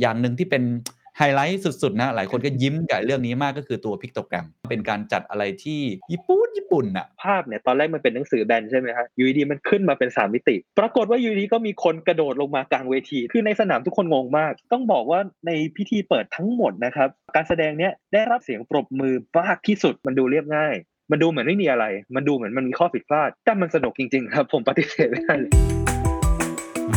อย่างหนึ่งที่เป็นไฮไลท์สุดๆนะหลายคนก็ยิ้มกับเรื่องนี้มากก็คือตัวพิกโตแกรม เป็นการจัดอะไรที่ญี่ปุ่นญี่ปุ่นอะภาพเนี่ยตอนแรกมันเป็นหนังสือแบนใช่ไหมฮะยูดีมันขึ้นมาเป็น3มิติ ปรากฏว่ายูดีก็มีคนกระโดดลงมากลางเวที คือในสนามทุกคนงงมาก ต้องบอกว่าในพิธีเปิดทั้งหมดนะครับ การแสดงเนี้ยได้รับเสียงปรบมือมากที่สุดมันดูเรียบง่าย มันดูเหมือนไม่มีอะไร มันดูเหมือนมันมีข้อผิดพลาด แต่มันสนุกจริงๆครับผมปฏิเสธไม่ได้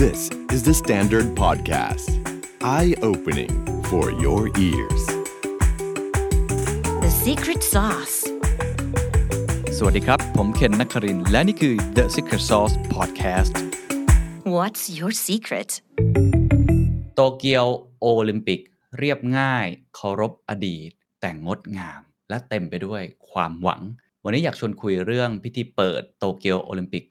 This is the Standard Podcast Eye-opening for your ears The secret sauce สวัสดีครับ ผมเคนนักครินและนี่คือ The Secret Sauce Podcast What's your secret โตเกียวโอลิมปิกเรียบง่ายเคารพอดีต แต่งดงาม และเต็มไปด้วยความหวัง วันนี้อยากชวนคุยเรื่องพิธีเปิดโตเกียวโอลิมปิก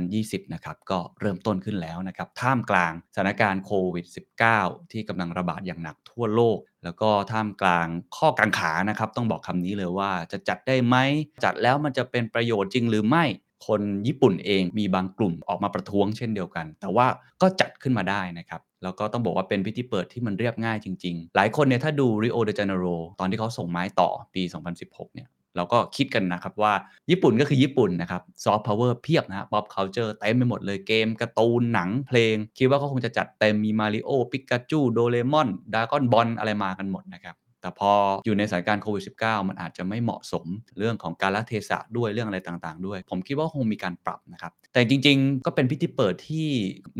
2020 นะครับ ก็เริ่มต้นขึ้นแล้วนะครับ ท่ามกลางสถานการณ์โควิด -19 ที่กำลังระบาดอย่างหนักทั่วโลก แล้วก็ท่ามกลางข้อกังขานะครับ ต้องบอกคำนี้เลยว่าจะจัดได้ไหม จัดแล้วมันจะเป็นประโยชน์จริงหรือไม่คนญี่ปุ่นเองมีบางกลุ่มออกมาประท้วงเช่นเดียวกัน แต่ว่าก็จัดขึ้นมาได้นะครับ แล้วก็ต้องบอกว่าเป็นพิธีเปิดที่มันเรียบง่ายจริง ๆ หลายคนเนี่ยถ้าดูริโอเดจาเนโรตอนที่เขาส่งไม้ต่อปี 2016 เนี่ย เราก็คิดกันนะครับว่าญี่ปุ่นก็คือญี่ปุ่นนะครับซอฟต์พาวเวอร์เพียบนะฮะ pop culture เต็มไปหมดเลยเกมการ์ตูนหนังเพลง คิดว่าเขาคงจะจัดเต็มมีมาริโอปิกาจูโดเรมอนดราก้อนบอลอะไรมากันหมดนะครับแต่พออยู่ในสถานการณ์โควิด -19 มันอาจจะไม่เหมาะสมเรื่องของการละเทศะด้วยเรื่องอะไรต่างๆ ด้วย ผมคิดว่าคงมีการปรับนะครับ แต่จริงๆ ก็เป็นพิธีเปิดที่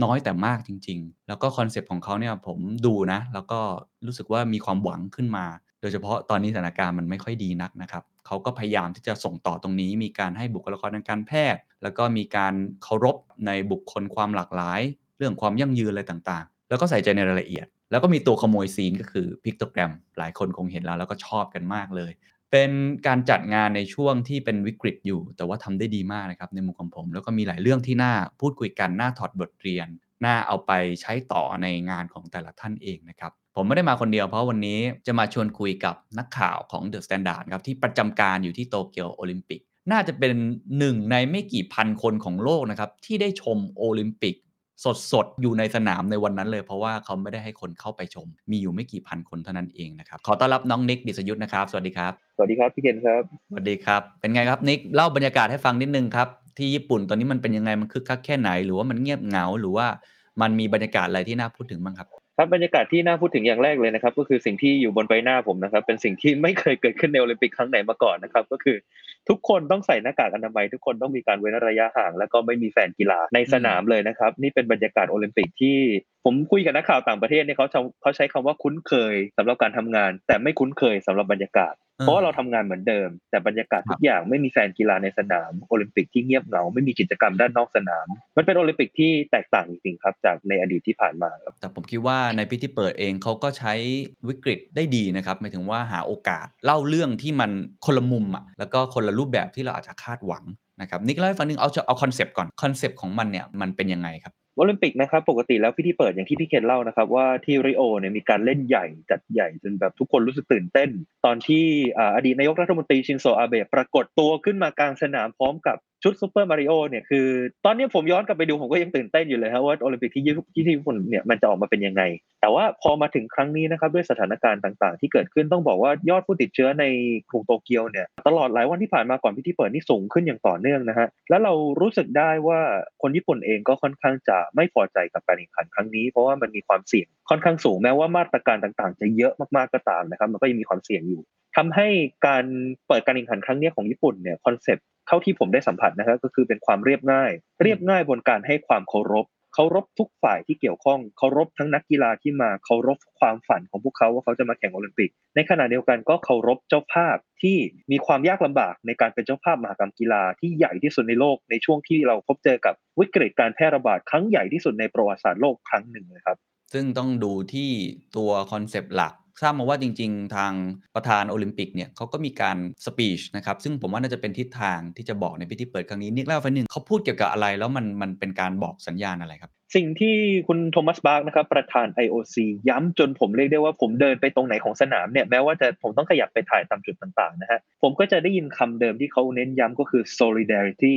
น้อยแต่มากจริง ๆ แล้วก็คอนเซปต์ของเขาเนี่ยผมดูนะ แล้วก็รู้สึกว่ามีความหวังขึ้นมา โดยเฉพาะตอนนี้สถานการณ์มันไม่ค่อยดีนักนะครับ เขาก็พยายามที่จะส่งต่อตรงนี้ มีการให้บุคลากรทางการแพทย์ แล้วก็มีการเคารพในบุคคลความหลากหลาย เรื่องความยั่งยืนอะไรต่างๆ แล้วก็ใส่ใจในรายละเอียด แล้วก็มีตัวขโมยซีนก็คือพิกโตแกรม หลายคนคงเห็นแล้วแล้วก็ชอบกันมากเลย เป็นการจัดงานในช่วงที่เป็นวิกฤตอยู่ แต่ว่าทำได้ดีมากนะครับในมุมของผม แล้วก็มีหลายเรื่องที่น่าพูดคุยกันน่าถอดบทเรียน น่าเอาไปใช้ต่อในงานของแต่ละท่านเองนะครับ ผมไม่ได้มาคนเดียวเพราะวันนี้จะมาชวนคุยกับนักข่าวของ The Standard ครับที่ประจำการอยู่ที่โตเกียวโอลิมปิก น่าจะเป็นหนึ่งในไม่กี่พันคนของโลกนะครับที่ได้ชมโอลิมปิกสดๆอยู่ในสนามในวันนั้นเลย เพราะว่าเขาไม่ได้ให้คนเข้าไปชม มีอยู่ไม่กี่พันคนเท่านั้นเองนะครับ ขอต้อนรับน้องนิกดิษยุทธนะครับ สวัสดีครับ สวัสดีครับพี่เกณครับ สวัสดีครับ เป็นไงครับนิกเล่าบรรยากาศให้ฟังนิดนึงครับ ที่ญี่ปุ่นตอนนี้มันเป็นยังไงมันคึกคักแค่ไหน หรือว่ามันเงียบเหงาหรือว่า มันมีบรรยากาศอะไรที่น่าพูดถึงบ้างครับครับบรรยากาศที่น่าพูดถึงอย่างแรกเลยนะครับ ก็คือสิ่งที่อยู่บนใบหน้าผมนะครับ เป็นสิ่งที่ไม่เคยเกิดขึ้นในโอลิมปิกครั้งไหนมาก่อนนะครับ ก็คือทุกคนต้องใส่หน้ากากอนามัย ทุกคนต้องมีการเว้นระยะห่าง แล้วก็ไม่มีแฟนกีฬาในสนามเลยนะครับ นี่เป็นบรรยากาศโอลิมปิกที่ผมคุยกับนักข่าวต่างประเทศเนี่ยเขาเขาใช้คำว่าคุ้นเคยสำหรับการทำงาน แต่ไม่คุ้นเคยสำหรับบรรยากาศ เพราะเราทำงานเหมือนเดิม แต่บรรยากาศทุกอย่างไม่มีแฟนกีฬาในสนามโอลิมปิกที่เงียบเหงาไม่มีกิจกรรมด้านนอกสนาม มันเป็นโอลิมปิกที่แตกต่างจริงๆครับ จากในอดีตที่ผ่านมาครับแต่ผมคิดว่าในพิธีเปิดเองเขาก็ใช้วิกฤตได้ดีนะครับหมายถึงว่าหาโอกาสเล่าเรื่องที่มันคนละมุมอะแล้วก็คนละรูปแบบที่เราอาจจะคาดหวังนะครับนิกเล่าให้ฟังนิดนึงเอาเอาคอนเซปต์ก่อนคอนเซปต์ของมันเนี่ยมันเป็นยังไงครับ โอลิมปิกนะครับปกติแล้วพิธีเปิดอย่างที่พี่เคนเล่านะครับ ว่าที่ริโอเนี่ยมีการเล่นใหญ่จัดใหญ่จนแบบทุกคนรู้สึกตื่นเต้น ตอนที่อดีตนายกรัฐมนตรีชินโซอาเบะปรากฏตัวขึ้นมากลางสนามพร้อมกับ ชุดซูเปอร์มาริโอเนี่ยคือ ตอนนี้ผมย้อนกลับไปดูผมก็ยังตื่นเต้นอยู่เลยครับว่าโอลิมปิกที่ที่ญี่ปุ่นเนี่ยมันจะออกมาเป็นยังไง แต่ว่าพอมาถึงครั้งนี้นะครับด้วยสถานการณ์ต่างๆ ที่เกิดขึ้นต้องบอกว่ายอดผู้ติดเชื้อในกรุงโตเกียวเนี่ยตลอดหลายวันที่ผ่านมาก่อนพิธีเปิดนี่สูงขึ้นอย่างต่อเนื่องนะฮะแล้วเรารู้สึกได้ว่าคนญี่ปุ่นเองก็ค่อนข้างจะไม่พอใจกับการแข่งขันครั้งนี้ เพราะว่ามันมีความเสี่ยงค่อนข้างสูงแม้ว่ามาตรการต่างๆ จะเยอะมากๆก็ตามนะครับ มันก็ยังมีความเสี่ยงอยู่ทำให้การเปิดการแข่งขันครั้งนี้ของญี่ปุ่นเนี่ยคอนเซปต์ เท่าที่ผมได้สัมผัสนะครับก็คือเป็นความเรียบง่าย เรียบง่ายบนการให้ความเคารพเคารพทุกฝ่ายที่เกี่ยวข้องเคารพทั้งนักกีฬาที่มาเคารพความฝันของพวกเขาว่าเขาจะมาแข่งโอลิมปิก ในขณะเดียวกันก็เคารพเจ้าภาพที่มีความยากลำบากในการเป็นเจ้าภาพมหกรรมกีฬาที่ใหญ่ที่สุดในโลกในช่วงที่เราพบเจอกับวิกฤตการแพร่ระบาดครั้งใหญ่ที่สุดในประวัติศาสตร์โลกครั้งหนึ่งเลยครับ ซึ่งต้องดูที่ตัวคอนเซปต์หลัก ทราบมาว่าจริง ๆ ทางประธานโอลิมปิกเนี่ยเขาก็มีการ speech นะครับซึ่งผมว่าน่าจะเป็นทิศทางที่จะบอกในพิธีเปิดครั้งนี้นิกเล่าให้ฟังนิดนึงเขาพูดเกี่ยวกับอะไรแล้วมันมันเป็นการบอกสัญญาณอะไรครับสิ่งที่คุณโทมัสบาร์กนะครับประธาน IOC ย้ำจนผมเรียกได้ว่าผมเดินไปตรงไหนของสนามเนี่ยแม้ว่าจะผมต้องขยับไปถ่ายตามจุดต่างๆนะฮะผมก็จะได้ยินคำเดิมที่เขาเน้นย้ำก็คือ solidarity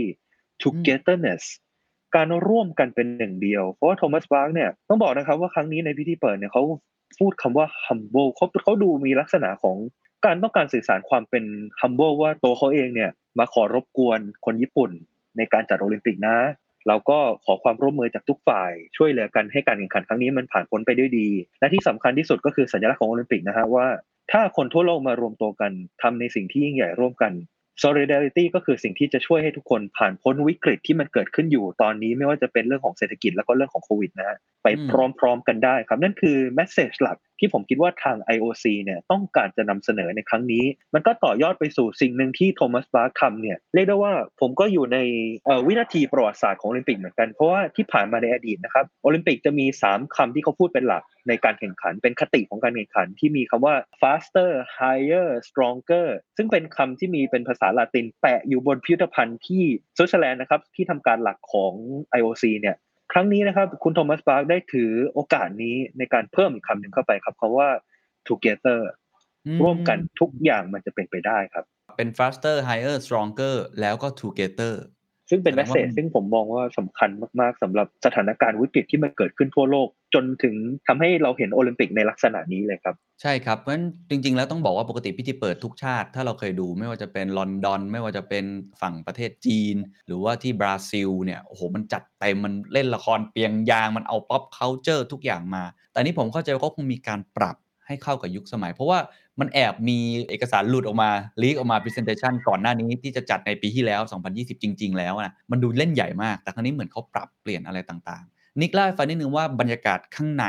togetherness การร่วมกันเป็นหนึ่งเดียว เพราะว่าโทมัสบาร์กเนี่ยต้องบอกนะครับว่าครั้งนี้ในพิธีเปิดเนี่ยเขาพูดคำว่า humble เขาเขาดูมีลักษณะของการต้องการสื่อสารความเป็น humble ว่าตัวเขาเองเนี่ยมาขอรบกวนคนญี่ปุ่น ในการจัดโอลิมปิกนะเราก็ขอความร่วมมือจากทุกฝ่ายช่วยเหลือกันให้การแข่งขันครั้งนี้มันผ่านพ้นไปด้วยดี และที่สำคัญที่สุดก็คือสัญลักษณ์ของโอลิมปิกนะฮะว่า ถ้าคนทั่วโลกมารวมตัวกันทำในสิ่งที่ยิ่งใหญ่ร่วมกัน solidarity ก็คือสิ่งที่จะช่วยให้ทุกคนผ่านพ้นวิกฤตที่มันเกิดขึ้นอยู่ตอนนี้ไม่ว่าจะเป็นเรื่องของเศรษฐกิจแล้วก็เรื่องของโควิดนะฮะไปพร้อม ๆ กันได้ครับนั่นคือ message หลัก ที่ผมคิดว่าทาง IOC เนี่ยต้องการจะนำเสนอในครั้งนี้ มันก็ต่อยอดไปสู่สิ่งหนึ่งที่โทมัสบาร์คำเนี่ยเรียกได้ว่าผมก็อยู่ในวินาทีประวัติศาสตร์ของโอลิมปิกเหมือนกัน เพราะว่าที่ผ่านมาในอดีตนะครับโอลิมปิกจะมี 3คำที่เขาพูดเป็นหลักในการแข่งขันเป็นคติของการแข่งขันที่มีคำว่า faster higher stronger ซึ่งเป็นคำที่มีเป็นภาษาละตินแปะอยู่บนพิพิธภัณฑ์ที่สวิตเซอร์แลนด์นะครับที่ทำการหลักของ IOC เนี่ย ครั้งนี้นะครับ คุณโทมัสบาร์กได้ถือโอกาสนี้ในการเพิ่มอีกคำหนึ่งเข้าไปครับคำว่า together ร่วมกันทุกอย่างมันจะเป็นไปได้ครับ เป็น faster higher stronger แล้วก็ together ซึ่งเป็น message ซึ่งผมมองว่าสำคัญมาก ๆสำหรับสถานการณ์วิกฤตที่มันเกิดขึ้นทั่วโลก จนถึงทำให้เราเห็นโอลิมปิกในลักษณะนี้เลยครับ ใช่ครับเพราะฉะนั้นจริง ๆ แล้วต้องบอกว่าปกติพิธีเปิดทุกชาติ ถ้าเราเคยดูไม่ว่าจะเป็นลอนดอน ไม่ว่าจะเป็นฝั่งประเทศจีน หรือว่าที่บราซิลเนี่ยโอ้โหมันจัดเต็มมันเล่นละครเปียงยางมันเอา pop culture ทุกอย่างมา แต่นี้ผมเข้าใจว่าเขาคงมีการปรับให้เข้ากับยุคสมัย เพราะว่า มันแอบมีเอกสารหลุดออกมา leak ออกมา presentation ก่อนหน้านี้ที่จะจัดในปีที่แล้ว 2020 จริง ๆ แล้วนะมันดูเล่นใหญ่มาก แต่ครั้งนี้เหมือนเขาปรับเปลี่ยนอะไรต่างๆ นิกเล่าให้ฟังนิดนึงว่าบรรยากาศข้างใน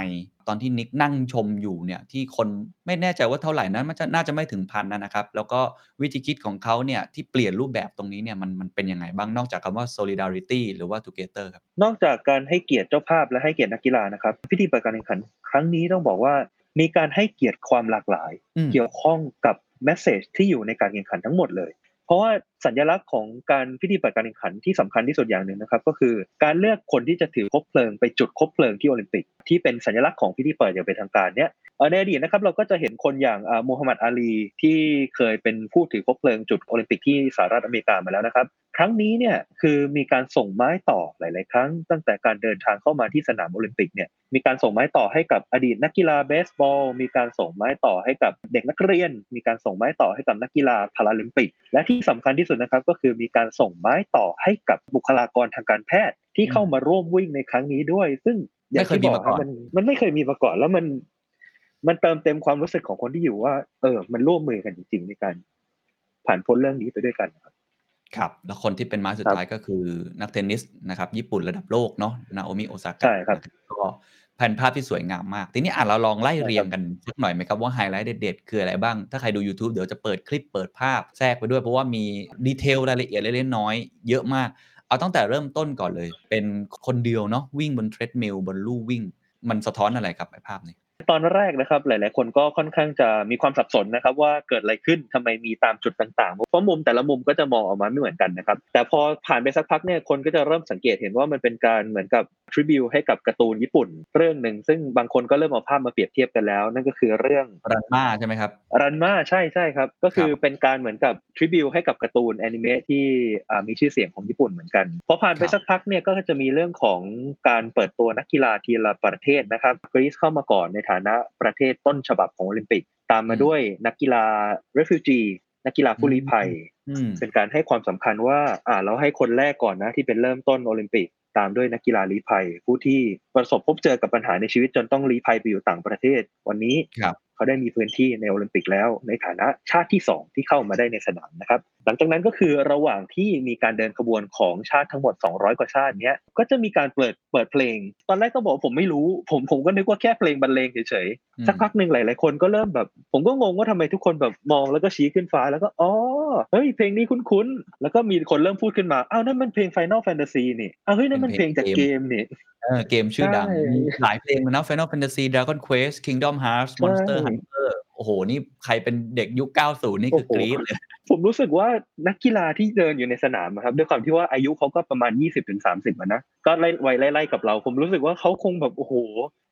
ตอนที่นิกนั่งชมอยู่เนี่ยที่คนไม่แน่ใจว่าเท่าไหร่นั้นมันน่าจะไม่ถึงพันนะครับ แล้วก็วิธีคิดของเขาเนี่ยที่เปลี่ยนรูปแบบตรงนี้เนี่ยมันมันเป็นยังไงบ้างนอกจากคำว่า solidarity หรือว่า together ครับนอกจากการให้เกียรติเจ้าภาพและให้เกียรตินักกีฬานะครับพิธีเปิดการแข่งขัน ครั้งนี้ต้องบอกว่า มีการให้เกียรติความหลากหลาย เกี่ยวข้องกับแมสเซจที่อยู่ในการแข่งขันทั้งหมดเลย เพราะว่าสัญลักษณ์ของการพิธีเปิดการแข่งขันที่สำคัญที่สุดอย่างหนึ่งนะครับ ก็คือการเลือกคนที่จะถือคบเพลิงไปจุดคบเพลิงที่โอลิมปิก ที่เป็นสัญลักษณ์ของพิธีเปิดอย่างเป็นทางการเนี้ยในอดีตนะครับเราก็จะเห็นคนอย่างมูฮัมหมัดอาลีที่เคยเป็นผู้ถือคบเพลิงจุดโอลิมปิกที่สหรัฐอเมริกามาแล้วนะครับ ครั้งนี้เนี่ยคือมีการส่งไม้ต่อหลาย ๆ ครั้ง ตั้งแต่การเดินทางเข้ามาที่สนามโอลิมปิกเนี่ยมีการส่งไม้ต่อให้กับอดีตนักกีฬาเบสบอล มีการส่งไม้ต่อให้กับเด็กนักเรียน มีการส่งไม้ต่อให้กับนักกีฬาพาราลิมปิก และที่สำคัญที่สุดนะครับก็คือมีการส่งไม้ต่อให้กับบุคลากรทางการแพทย์ที่เข้ามาร่วมวิ่งในครั้งนี้ด้วย ซึ่งไม่เคยมีมาก่อนมันมันไม่เคยมีมาก่อนแล้วมัน มันเติมเต็มความรู้สึกของคนที่อยู่ว่า เออ มันร่วมมือกันจริง ๆ ในการผ่านพ้นเรื่องนี้ไปด้วยกันครับ ครับ แล้วคนที่เป็นไม้สุดท้าย ก็คือนักเทนนิสนะครับ ญี่ปุ่นระดับโลกเนาะ นาโอมิ โอซากะใช่ครับก็เป็นภาพที่สวยงามมาก ทีนี้อะเราลองไล่เรียงกันสักหน่อยไหมครับว่าไฮไลท์เด็ดๆ คืออะไรบ้าง ถ้าใครดู YouTube เดี๋ยวจะเปิดคลิปเปิดภาพแทรกไปด้วย เพราะว่ามี detail รายละเอียดเล็กๆน้อยเยอะมาก เอาตั้งแต่เริ่มต้นก่อนเลย เป็นคนเดียวเนาะวิ่งบนเทรดมิลบนลู่วิ่ง มันสะท้อนอะไรครับไอภาพนี้ ตอนแรกนะครับ หลาย ๆ คนก็ค่อนข้างจะมีความสับสนนะครับ ว่าเกิดอะไรขึ้นทำไมมีตามจุดต่าง ๆ เพราะมุมแต่ละมุมก็จะมองออกมาไม่เหมือนกันนะครับ แต่พอผ่านไปสักพักเนี่ยคนก็จะเริ่มสังเกตเห็นว่ามันเป็นการเหมือนกับทริบิวให้กับการ์ตูนญี่ปุ่น เรื่องหนึ่งซึ่งบางคนก็เริ่มเอาภาพมาเปรียบเทียบกันแล้ว นั่นก็คือเรื่องรันมาใช่ไหมครับรันมาใช่ใช่ครับ ก็คือเป็นการเหมือนกับทริบิวให้กับการ์ตูนแอนิเมะที่มีชื่อเสียงของญี่ปุ่นเหมือนกันพอผ่านไปสักพักเนี่ยก็จะมีเรื่องของการเปิดตัวนักกีฬาทีละประเทศนะครับกรีซเข้ามาก่อนในฐานะประเทศต้นฉบับของโอลิมปิก ตามมาด้วยนักกีฬาเรฟิวจีนักกีฬาผู้ลี้ภัยเป็นการให้ความสำคัญว่าอ่าเราให้คนแรกก่อนนะที่เป็นเริ่มต้นโอลิมปิก ตามด้วยนักกีฬาลี้ภัย ผู้ที่ประสบพบเจอกับปัญหาในชีวิตจนต้องลี้ภัยไปอยู่ต่างประเทศ วันนี้ เขาได้มีพื้นที่ในโอลิมปิกแล้ว ในฐานะชาติที่ 2 ที่เข้ามาได้ในสนามนะครับ หลังจากนั้นก็คือระหว่างที่มีการเดินขบวนของชาติทั้งหมด 200 กว่าชาติเนี้ยก็จะมีการเปิดเปิดเพลง ตอนแรกก็บอกผมไม่รู้ ผมผมก็นึกว่าแค่เพลงบรรเลงเฉยๆสักพักหนึ่งหลาย ๆ คนก็เริ่มแบบ ผมก็งงว่าทำไมทุกคนแบบมองแล้วก็ชี้ขึ้นฟ้าแล้วก็อ๋อเฮ้ยเพลงนี้คุ้นๆแล้วก็มีคนเริ่มพูดขึ้นมาอ้าวนั่นมันเพลง Final Fantasy นี่อ้าวเฮ้ยนั่นมันเพลงจากเกมนี่เออเกมชื่อดังหลายเพลงนะ Final Fantasy Dragon Quest Kingdom Hearts Monster Hunter โอ้โห นี่ใครเป็นเด็กยุค 90 นี่คือกรี๊ดเลย ผมรู้สึกว่านักกีฬาที่เดินอยู่ในสนามครับ ด้วยความที่ว่าอายุเขาก็ประมาณ 20-30นะ ก็ไล่ไวไล่ๆกับเรา ผมรู้สึกว่าเขาคงแบบโอ้โห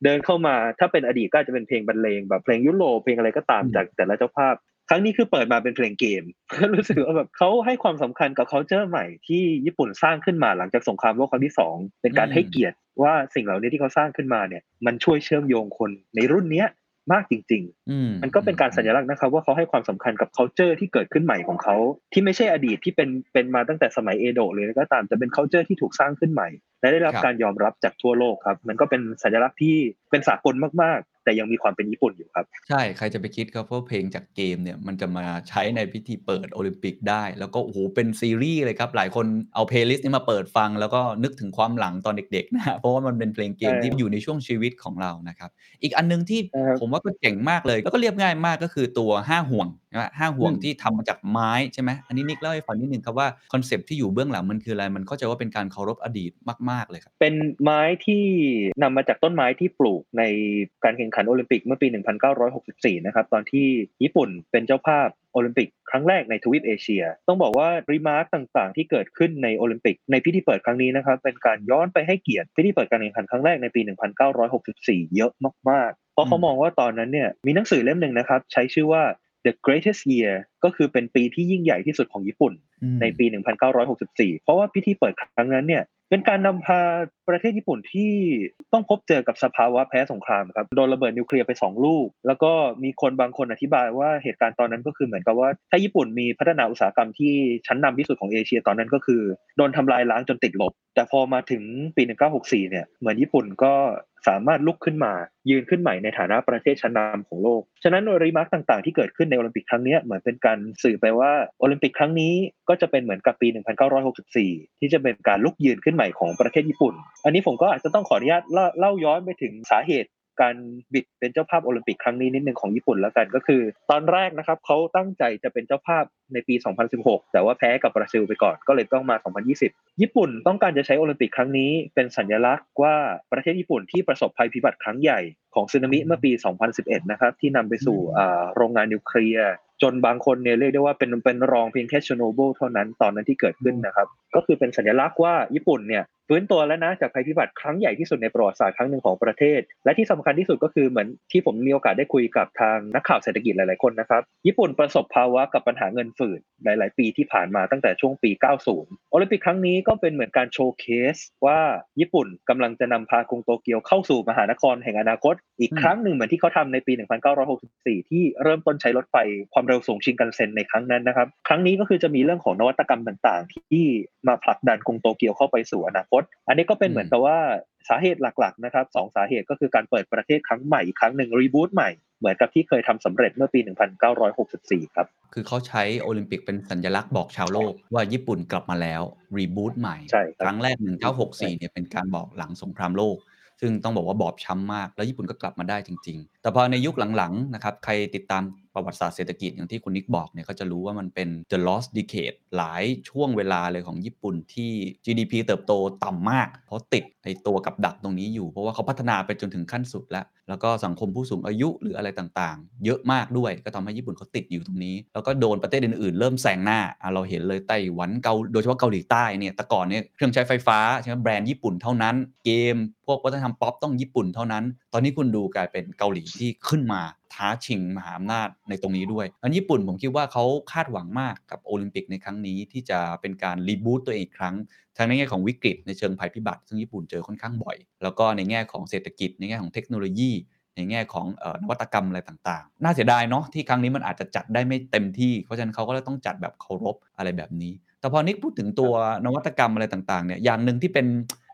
เดินเข้ามา ถ้าเป็นอดีตก็จะเป็นเพลงบรรเลงแบบเพลงยุโรปเพลงอะไรก็ตามจากแต่ละเจ้าภาพครั้งนี้คือเปิดมาเป็นเพลงเกมก็รู้สึกว่าแบบเขาให้ความสำคัญกับ culture ใหม่ที่ญี่ปุ่นสร้างขึ้นมาหลังจากสงครามโลกครั้งที่สองเป็นการให้เกียรติว่าสิ่งเหล่านี้ที่เขาสร้างขึ้นมาเนี่ยมันช่วยเชื่อมโยงคนในรุ่นเนี้ย มากจริงอืมๆมันก็เป็นการสัญลักษณ์นะครับ ว่าเขาให้ความสำคัญกับ culture ที่เกิดขึ้นใหม่ของเขา ที่ไม่ใช่อดีตที่เป็นเป็นมาตั้งแต่สมัยเอโดะเลยก็ตามจะเป็น culture ที่ถูกสร้างขึ้นใหม่ และได้รับครับการยอมรับจากทั่วโลกครับ มันก็เป็นสัญลักษณ์ที่เป็นสากลมากๆ แต่ยังมีความเป็นญี่ปุ่นอยู่ครับ ใช่ ใครจะไปคิดครับว่าเพลงจากเกมเนี่ยมันจะมาใช้ในพิธีเปิดโอลิมปิกได้ แล้วก็โอ้โหเป็นซีรีส์เลยครับ หลายคนเอา playlist นี้มาเปิดฟัง แล้วก็นึกถึงความหลังตอนเด็กๆนะฮะเพราะว่ามันเป็นเพลงเกมใช่ที่อยู่ในช่วงชีวิตของเรานะครับ อีกอันหนึงที่ครับผมว่าก็เจ๋งมากเลย แล้วก็เรียบง่ายมากก็คือตัวห้าห่วงนะฮะ ห้าห่วงอืมที่ทำมาจากไม้ใช่ไหมอันนี้นิกเล่าให้ฟังนิดนึงครับว่า concept ที่อยู่เบื้องหลังมันคืออะไร มันเข้าใจว่าเป็นการเคารพอดีตมาก ๆ เลยครับ เป็นไม้ที่นำมาจากต้นไม้ที่ปลูกในการแข่งขันโอลิมปิกเมื่อปี 1964 นะครับ ตอนที่ญี่ปุ่นเป็นเจ้าภาพโอลิมปิกครั้งแรกในทวีปเอเชีย ต้องบอกว่า remark ต่างๆ ที่เกิดขึ้นในโอลิมปิกในพิธีเปิดครั้งนี้นะครับเป็นการย้อนไปให้เกียรติพิธีเปิดการแข่งขันครั้งแรกในปี 1964 เยอะมากๆ เพราะเขามองว่าตอนนั้นเนี่ยมีหนังสือเล่มหนึ่งนะครับใช้ชื่อว่า The Greatest Year ก็คือเป็นปีที่ยิ่งใหญ่ที่สุดของญี่ปุ่นอืมในปี 1964 เพราะว่าพิธีเปิดครั้งนั้นเนี่ยเป็นการนำพาประเทศญี่ปุ่นที่ต้องพบเจอกับสภาวะแพ้สงครามครับโดนระเบิดนิวเคลียร์ไป 2 ลูก แล้วก็มีคนบางคนอธิบายว่าเหตุการณ์ตอนนั้นก็คือเหมือนกับว่า ถ้าญี่ปุ่นมีพัฒนาอุตสาหกรรมที่ชั้นนำที่สุดของเอเชียตอนนั้นก็คือ โดนทำลายล้างจนติดลบ แต่พอมาถึงปี 1964 เนี่ยเหมือนญี่ปุ่นก็ สามารถลุกขึ้นมา ยืนขึ้นใหม่ในฐานะประเทศชั้นนำของโลก ฉะนั้น remark ต่างๆ ที่เกิดขึ้นในโอลิมปิกครั้งนี้เหมือนเป็นการสื่อไปว่าโอลิมปิกครั้งนี้ก็จะเป็นเหมือนกับปี 1964 ที่จะเป็นการลุกยืนขึ้นใหม่ของประเทศญี่ปุ่น อันนี้ผมก็อาจจะต้องขออนุญาตเล่าย้อนไปถึงสาเหตุ การ bid เป็นเจ้าภาพโอลิมปิกครั้งนี้นิดนึงของญี่ปุ่นแล้วกันก็คือ ตอนแรกนะครับเขาตั้งใจจะเป็นเจ้าภาพในปี 2016 แต่ว่าแพ้กับบราซิลไปก่อนก็เลยต้องมา 2020 ญี่ปุ่นต้องการจะใช้โอลิมปิกครั้งนี้เป็นสัญลักษณ์ว่าประเทศญี่ปุ่นที่ประสบภัยพิบัติครั้งใหญ่ของสึนามิเมื่อปี 2011 นะครับที่นำไปสู่อ่าโรงงานนิวเคลียร์จนบางคนเนี่ยเรียกได้ว่าเป็นเป็นรองเพียงแค่เชโนโบลเท่านั้นตอนนั้นที่เกิดขึ้นนะครับ ก็คือเป็นสัญลักษณ์ว่าญี่ปุ่นเนี่ย ฟื้นตัวแล้วนะจากภัยพิบัติครั้งใหญ่ที่สุดในประวัติศาสตร์ครั้งหนึ่งของประเทศ และที่สำคัญที่สุดก็คือเหมือนที่ผมมีโอกาสได้คุยกับทางนักข่าวเศรษฐกิจหลายๆคนนะครับ ญี่ปุ่นประสบภาวะกับปัญหาเงินฝืดหลาย ๆ ปีที่ผ่านมาตั้งแต่ช่วงปี 90 โอลิมปิกครั้งนี้ก็เป็นเหมือนการโชว์เคสว่าญี่ปุ่นกำลังจะนำพากรุงโตเกียวเข้าสู่มหานครแห่งอนาคต อีกครั้งหนึ่งเหมือนที่เขาทำในปี 1964 ที่เริ่มต้นใช้รถไฟความเร็วสูงชินกันเซ็นในครั้งนั้นนะครับ ครั้งนี้ก็คือจะมีเรื่องของนวัตกรรมต่าง ๆ ที่มาผลักดันกรุงโตเกียวเข้าไปสู่อนาคตอันนี้ก็เป็นเหมือนกับว่าสาเหตุหลักๆนะครับสองสาเหตุก็คือการเปิดประเทศครั้งใหม่อีกครั้งหนึ่งรีบูตใหม่เหมือนกับที่เคยทำสำเร็จเมื่อปี 1964 ครับ คือเขาใช้โอลิมปิกเป็นสัญลักษณ์บอกชาวโลกว่าญี่ปุ่นกลับมาแล้วรีบูตใหม่ใช่ครับครั้งแรก 1964 เนี่ยเป็นการบอกหลังสงครามโลก ซึ่งต้องบอกว่าบอบช้ำมาก แล้วญี่ปุ่นก็กลับมาได้จริง ๆ แต่พอในยุคหลังๆนะครับใครติดตาม ประวัติศาสตร์เศรษฐกิจอย่างที่คุณนิกบอกเนี่ยก็จะรู้ว่ามันเป็น the lost decade หลายช่วงเวลาเลยของญี่ปุ่นที่ GDP เติบโตต่ำมาก เพราะติดไอตัวกับดักตรงนี้อยู่ เพราะว่าเขาพัฒนาไปจนถึงขั้นสุดแล้ว แล้วก็สังคมผู้สูงอายุหรืออะไรต่างๆ เยอะมากด้วยก็ทำให้ญี่ปุ่นเขาติดอยู่ตรงนี้ แล้วก็โดนประเทศอื่นๆ เริ่มแซงหน้าเราเห็นเลยไต้หวันเกาโดยเฉพาะเกาหลีใต้เนี่ยแต่ก่อนเนี่ยเครื่องใช้ไฟฟ้าใช่ไหมแบรนด์ญี่ปุ่นเท่านั้น เกม พวกวัฒนธรรมป๊อปต้องญี่ปุ่นเท่านั้น ตอนนี้คุณดูกลายเป็นเกาหลีที่ขึ้นมา ท้าชิงมหาอำนาจในตรงนี้ด้วย อันญี่ปุ่นผมคิดว่าเขาคาดหวังมากกับโอลิมปิกในครั้งนี้ที่จะเป็นการ reboot ตัวเองอีกครั้งทั้งในแง่ของวิกฤตในเชิงภัยพิบัติ ซึ่งญี่ปุ่นเจอค่อนข้างบ่อย แล้วก็ในแง่ของเศรษฐกิจในแง่ของเทคโนโลยี ในแง่ของเออนวัตกรรมอะไรต่างๆ น่าเสียดายเนาะที่ครั้งนี้มันอาจจะจัดได้ไม่เต็มที่ เพราะฉะนั้นเขาก็เลยต้องจัดแบบเคารพอะไรแบบนี้ แต่พอนิกพูดถึงตัวนวัตกรรมอะไรต่างๆเนี่ยอย่างหนึ่งที่เป็น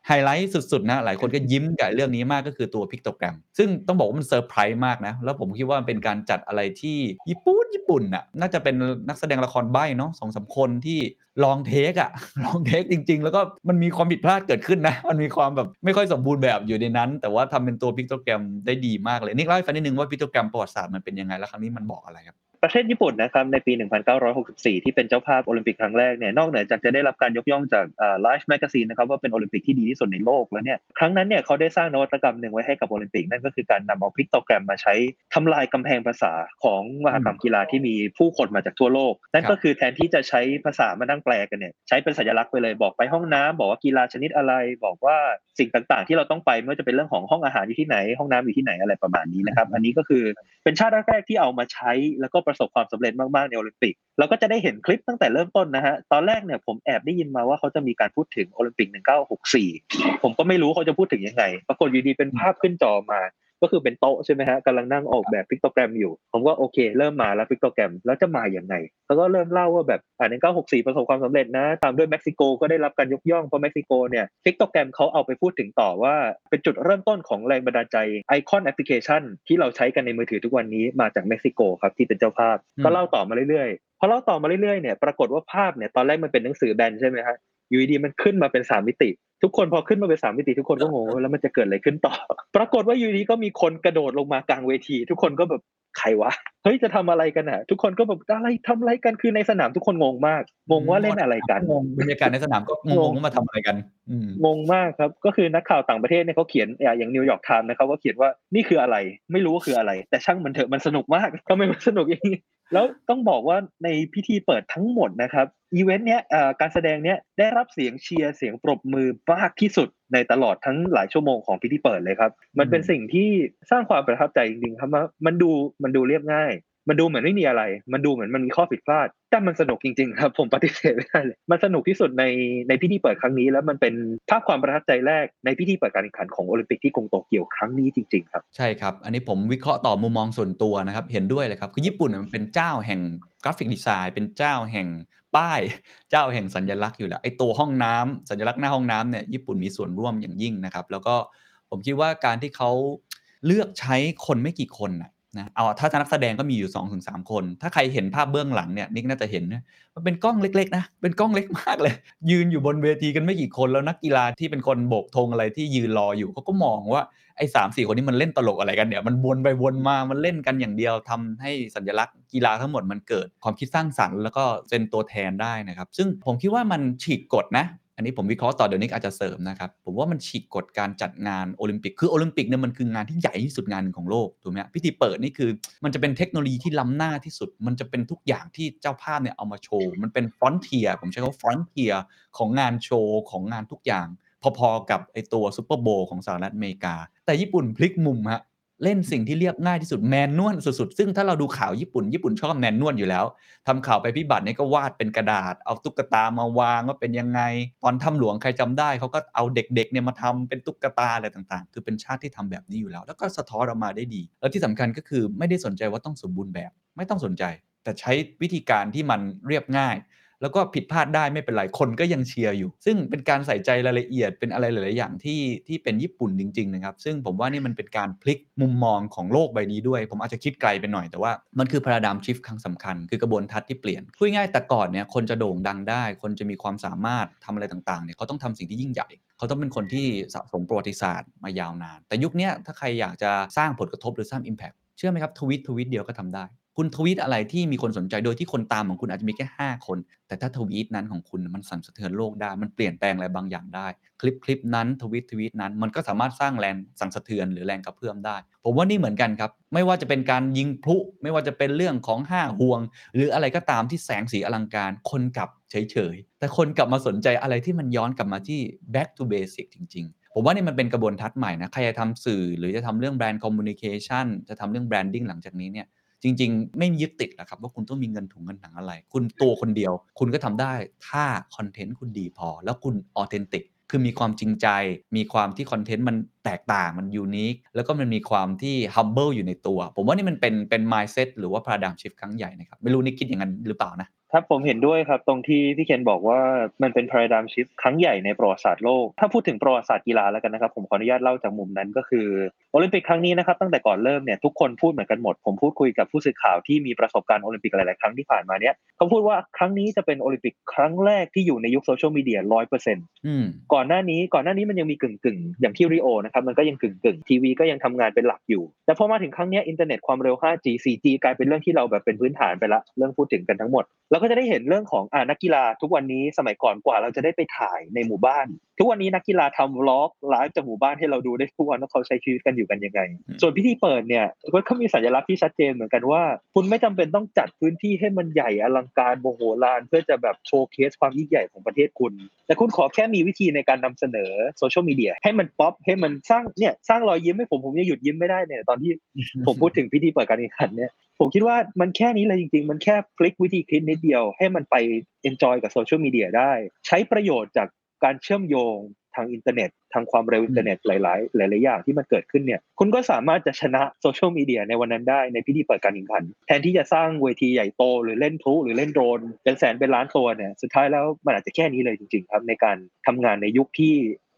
ไฮไลท์สุดๆนะหลายคนก็ยิ้มกับเรื่องนี้มากก็คือตัว pictogram ซึ่งต้องบอกว่ามันเซอร์ไพรส์มากนะ แล้วผมคิดว่ามันเป็นการจัดอะไรที่ญี่ปุ่นญี่ปุ่นน่ะน่าจะเป็นนักแสดงละครใบ้เนาะสองสามคนที่ลอง take อะลอง take จริง ๆ แล้วก็มันมีความผิดพลาดเกิดขึ้นนะ มันมีความแบบไม่ค่อยสมบูรณ์แบบอยู่ในนั้น แต่ว่าทำเป็นตัว pictogram ได้ดีมากเลยนิกเล่าให้ฟังนิดนึงว่า pictogram ประวัติศาสตร์มันเป็นยังไงแล้วครั้งนี้มันบอกอะไรครับ ประเทศญี่ปุ่นนะครับในปี 1964 ที่เป็นเจ้าภาพโอลิมปิกครั้งแรกเนี่ยนอกเหนือจากจะได้รับการยกย่องจากอ่า Life Magazine นะครับว่าเป็นโอลิมปิกที่ดีที่สุดในโลกแล้วเนี่ยครั้งนั้นเนี่ยเขาได้สร้างนวัตกรรมหนึ่งไว้ให้กับโอลิมปิกนั่นก็คือการนำเอาพิกโตแกรมมาใช้ทำลายกำแพงภาษาของมหกรรมกีฬาที่มีผู้คนมาจากทั่วโลก นั่นก็คือแทนที่จะใช้ภาษามานั่งแปลกันเนี่ยใช้เป็นสัญลักษณ์ไปเลยบอกไปห้องน้ำบอกว่ากีฬาชนิดอะไรบอกว่าสิ่งต่างๆ ที่เราต้องไปไม่ว่าจะเป็นเรื่องของห้องอาหารอยู่ที่ไหน ห้องน้ำอยู่ที่ไหนอะไรประมาณนี้นะครับอันนี้ก็คือเป็นชาติแรกที่เอามาใช้แล้วก็ปประสบความสำเร็จมากๆในโอลิมปิกเราก็จะได้เห็นคลิปตั้งแต่เริ่มต้นนะฮะตอนแรกเนี่ยผมแอบได้ยินมาว่าเขาจะมีการพูดถึงโอลิมปิก 1964 ผมก็ไม่รู้เขาจะพูดถึงยังไง ปรากฏอยู่ดีเป็นภาพขึ้นจอมา ก็คือเป็นโต๊ะใช่ไหมฮะกำลังนั่งออกแบบ pictogram อยู่ ผมก็โอเค เริ่มมาแล้ว pictogram แล้วจะมาอย่างไงเขาก็เริ่มเล่าว่าแบบอ่าใน964 ประสบความสำเร็จนะ ตามด้วยเม็กซิโกก็ได้รับการยกย่องเพราะเม็กซิโกเนี่ย pictogram เขาเอาไปพูดถึงต่อว่าเป็นจุดเริ่มต้นของแรงบันดาลใจไอคอนแอปพลิเคชัน ที่เราใช้กันในมือถือทุกวันนี้มาจากเม็กซิโกครับที่เป็นเจ้าภาพ ก็เล่าต่อมาเรื่อยๆพอเล่าต่อมาเรื่อยๆเนี่ยปรากฏว่าภาพเนี่ยตอนแรกมันเป็นหนังสือแบนใช่ไหมฮะอยู่ดีๆมันขึ้นมาเป็นสามมิติ ทุกคนพอขึ้นมาเป็นสามมิติทุกคนก็งงว่าแล้วมันจะเกิดอะไรขึ้นต่อ ปรากฏว่าอยู่ดีก็มีคนกระโดดลงมากลางเวที ทุกคนก็แบบใครวะเฮ้ยจะทำอะไรกันอะ ทุกคนก็แบบอะไรทำอะไรกันคือในสนามทุกคนงงมากงงว่าเล่นอะไรกันงงบรรยากาศในสนามก็งงๆว่ามาทำอะไรกันอืมงงมากครับ ก็คือนักข่าวต่างประเทศเนี่ยเขาเขียนอย่างนิวยอร์กไทม์นะครับว่าเขียนว่านี่คืออะไร ไม่รู้ว่าคืออะไร แต่ช่างมันเถอะมันสนุกมากทำไมมันสนุกอย่างนี้ แล้วต้องบอกว่าในพิธีเปิดทั้งหมดนะครับอีเวนต์เนี้ยการแสดงเนี้ยได้รับเสียงเชียร์เสียงปรบมือมากที่สุดในตลอดทั้งหลายชั่วโมงของพิธีเปิดเลยครับ มันเป็นสิ่งที่สร้างความประทับใจจริงๆครับมันดูมันดูเรียบง่าย มันดูเหมือนไม่มีอะไร มันดูเหมือนมันมีข้อผิดพลาด แต่มันสนุกจริงๆครับ ผมปฏิเสธไม่ได้เลย มันสนุกที่สุดในในพิธีเปิดครั้งนี้ แล้วมันเป็นภาพความประทับใจแรกในพิธีเปิดการแข่งขันของโอลิมปิกที่กรุงโตเกียวครั้งนี้จริงๆ ครับ ใช่ครับ อันนี้ผมวิเคราะห์ต่อมุมมองส่วนตัวนะครับ เห็นด้วยเลยครับ คือญี่ปุ่นมันเป็นเจ้าแห่งกราฟิกดีไซน์เป็นเจ้าแห่งป้าย เจ้าแห่งสัญลักษณ์อยู่แล้ว ไอ้ตัวห้องน้ำสัญลักษณ์หน้าห้องน้ำเนี่ยญี่ปุ่นมีส่วนร่วมอย่างยิ่งนะครับ แล้วก็ผมคิดว่าการที่เขาเลือกใช้คนไม่กี่คนนะ นะเอาถ้านักแสดงก็มีอยู่2อถึงสคน ถ้าใครเห็นภาพเบื้องหลังเนี่ยนิกน่าจะเห็นนะมันเป็นกล้องเล็กๆนะเป็นกล้องเล็กมากเลย ยืนอยู่บนเวทีกันไม่กี่คนแล้วนักกีฬาที่เป็นคนโบกธงอะไรที่ยืนรออยู่เขาก็มองว่าไอ้สามสี่คนนี้มันเล่นตลกอะไรกันเนี่ยมันวนไปวนมามันเล่นกันอย่างเดียวทำให้สัญลักษณ์กีฬาทั้งหมดมันเกิดความคิดสร้างสรรค์แล้วก็เป็นตัวแทนได้นะครับซึ่งผมคิดว่ามันฉีกกฎนะ นนี้ผมวิเคราะห์ต่อเดี๋ยวนี้อาจจะเสริมนะครับ ผมว่ามันฉีกกฎการจัดงานโอลิมปิก คือโอลิมปิกเนี่ยมันคืองานที่ใหญ่ที่สุดงานหนึ่งของโลกถูกไหมฮะพิธีเปิดนี่คือ มันจะเป็นเทคโนโลยีที่ล้ำหน้าที่สุด มันจะเป็นทุกอย่างที่เจ้าภาพเนี่ยเอามาโชว์ มันเป็น frontier ผมใช้คำว่า frontier ของงานโชว์ของงานทุกอย่าง พอๆกับไอตัว Super Bowl ของสหรัฐอเมริกา แต่ญี่ปุ่นพลิกมุมฮะ เล่นสิ่งที่เรียบง่ายที่สุด manual สุดๆ ซึ่งถ้าเราดูข่าวญี่ปุ่น ญี่ปุ่นชอบ manual อยู่แล้วทำข่าวภัยพิบัติเนี่ยก็วาดเป็นกระดาษ เอาตุ๊กตามาวางว่าเป็นยังไง ตอนถ้ำหลวงใครจำได้ เขาก็เอาเด็กๆเนี่ยมาทำเป็นตุ๊กตาอะไรต่างๆ คือเป็นชาติที่ทำแบบนี้อยู่แล้ว แล้วก็สะท้อนออกมาได้ดี แล้วที่สำคัญก็คือไม่ได้สนใจว่าต้องสมบูรณ์แบบ ไม่ต้องสนใจ แต่ใช้วิธีการที่มันเรียบง่าย แล้วก็ผิดพลาดได้ไม่เป็นไรคนก็ยังเชียร์อยู่ ซึ่งเป็นการใส่ใจรายละเอียดเป็นอะไรหลาย ๆ อย่างที่ที่เป็นญี่ปุ่นจริง ๆ นะครับ ซึ่งผมว่านี่มันเป็นการพลิกมุมมองของโลกใบนี้ด้วย ผมอาจจะคิดไกลไปหน่อยแต่ว่ามันคือพาราดามชิฟครั้งสำคัญ คือกระบวนทัศน์ที่เปลี่ยนพูดง่ายแต่ก่อนเนี่ยคนจะโด่งดังได้ คนจะมีความสามารถทำอะไรต่าง ๆ เนี่ยเขาต้องทำสิ่งที่ยิ่งใหญ่เขาต้องเป็นคนที่สะสมประวัติศาสตร์มายาวนาน แต่ยุคนี้ถ้าใครอยากจะสร้างผลกระทบหรือสร้าง Impact เชื่อไหมครับทวิตทวิตเดียวก็ทำได้ คุณทวีตอะไรที่มีคนสนใจโดยที่คนตามของคุณอาจจะมีแค่ 5 คน แต่ถ้าทวีตนั้นของคุณมันสั่นสะเทือนโลกได้ มันเปลี่ยนแปลงอะไรบางอย่างได้ คลิปคลิปนั้นทวีตทวีตนั้น มันก็สามารถสร้างแรงสั่นสะเทือนหรือแรงกระเพื่อมได้ ผมว่านี่เหมือนกันครับ ไม่ว่าจะเป็นการยิงพลุ ไม่ว่าจะเป็นเรื่องของห้าห่วง หรืออะไรก็ตามที่แสงสีอลังการ คนกลับเฉยๆ แต่คนกลับมาสนใจอะไรที่มันย้อนกลับมาที่ back to basic จริง ๆผมว่านี่มันเป็นกระบวนทัศน์ใหม่นะ ใครจะทำสื่อหรือจะทำเรื่อง brand communication จะทำเรื่อง branding หลังจากนี้เนี่ย จริง ๆ ไม่ยึดติดนะครับว่าคุณต้องมีเงินถุงเงินถังอะไร คุณตัวคนเดียว คุณก็ทำได้ถ้าคอนเทนต์คุณดีพอ แล้วคุณ authentic คือมีความจริงใจ มีความที่คอนเทนต์มันแตกต่างมัน unique แล้วก็มันมีความที่ humble อยู่ในตัว ผมว่านี่มันเป็นเป็น mindset หรือว่า paradigm shift ครั้งใหญ่นะครับ ไม่รู้นี่คิดอย่างนั้นหรือเปล่านะ ครับผมเห็นด้วยครับตรงที่พี่เคนบอกว่ามันเป็น paradigm shift ครั้งใหญ่ในประวัติศาสตร์โลก ถ้าพูดถึงประวัติศาสตร์กีฬาแล้วกันนะครับ ผมขออนุญาตเล่าจากมุมนั้นก็คือโอลิมปิกครั้งนี้นะครับตั้งแต่ก่อนเริ่มเนี่ยทุกคนพูดเหมือนกันหมด ผมพูดคุยกับผู้สื่อข่าวที่มีประสบการณ์โอลิมปิกหลาย ๆ ครั้งที่ผ่านมาเนี่ยเขาพูดว่าครั้งนี้จะเป็นโอลิมปิกครั้งแรกที่อยู่ในยุคโซเชียลมีเดียร้อยเปอร์เซ็นต์อืมก่อนหน้านี้ก่อนหน้านี้มันยังมีกึ่งกึ่งๆอย่างที่ริโอนะครับมันก็ยังกึ่งกึ่งทีวีก็ยังทำงานเป็นหลักอยู่ แต่พอมาถึงครั้งเนี้ยอินเทอร์เน็ตความเร็ว 5G 4G กลายเป็นเรื่องที่เราแบบเป็นพื้นฐานไปละเรื่องพูดถึงกันทั้งหมดเราก็จะได้เห็นเรื่องของอ่านักกีฬาทุกวันนี้สมัยก่อนกว่าเราจะได้ไปถ่ายในหมู่บ้าน ทุกวันนี้นักกีฬาทำ vlog live จากหมู่บ้านให้เราดูได้ทุกวันว่าเขาใช้ชีวิตกันอยู่กันยังไงอืมส่วนพิธีเปิดเนี่ยก็มีสัญลักษณ์ที่ชัดเจนเหมือนกันว่า คุณไม่จำเป็นต้องจัดพื้นที่ให้มันใหญ่อลังการมโหฬาร เพื่อจะแบบ showcase ความยิ่งใหญ่ของประเทศคุณ แต่คุณขอแค่มีวิธีในการนำเสนอโซเชียลมีเดียให้มันป๊อปให้มันสร้างเนี่ยสร้างรอยยิ้มให้ผมผมยังหยุดยิ้มไม่ได้เนี่ยตอนที่ผมพูดถึงพิธีเปิดการแข่งขันเนี่ย ผมคิดว่ามันแค่นี้เลยจริง ๆ มันแค่พลิกวิธีคิดนิดเดียว ให้มันไป enjoy กับโซเชียลมีเดียได้ ใช้ประโยชน์จากการเชื่อมโยงทางอินเทอร์เน็ต ทางความเร็วอินเทอร์เน็ตหลาย ๆ หลาย ๆ อย่างที่มันเกิดขึ้นเนี่ย คุณก็สามารถจะชนะโซเชียลมีเดียในวันนั้นได้ในพิธีเปิดการแข่งขัน แทนที่จะสร้างเวทีใหญ่โต หรือเล่นพลุหรือเล่นโดรนเป็นแสนเป็นล้านตัวเนี่ย สุดท้ายแล้วมันอาจจะแค่นี้เลยจริง ๆ ครับ ในการทำงานในยุคที่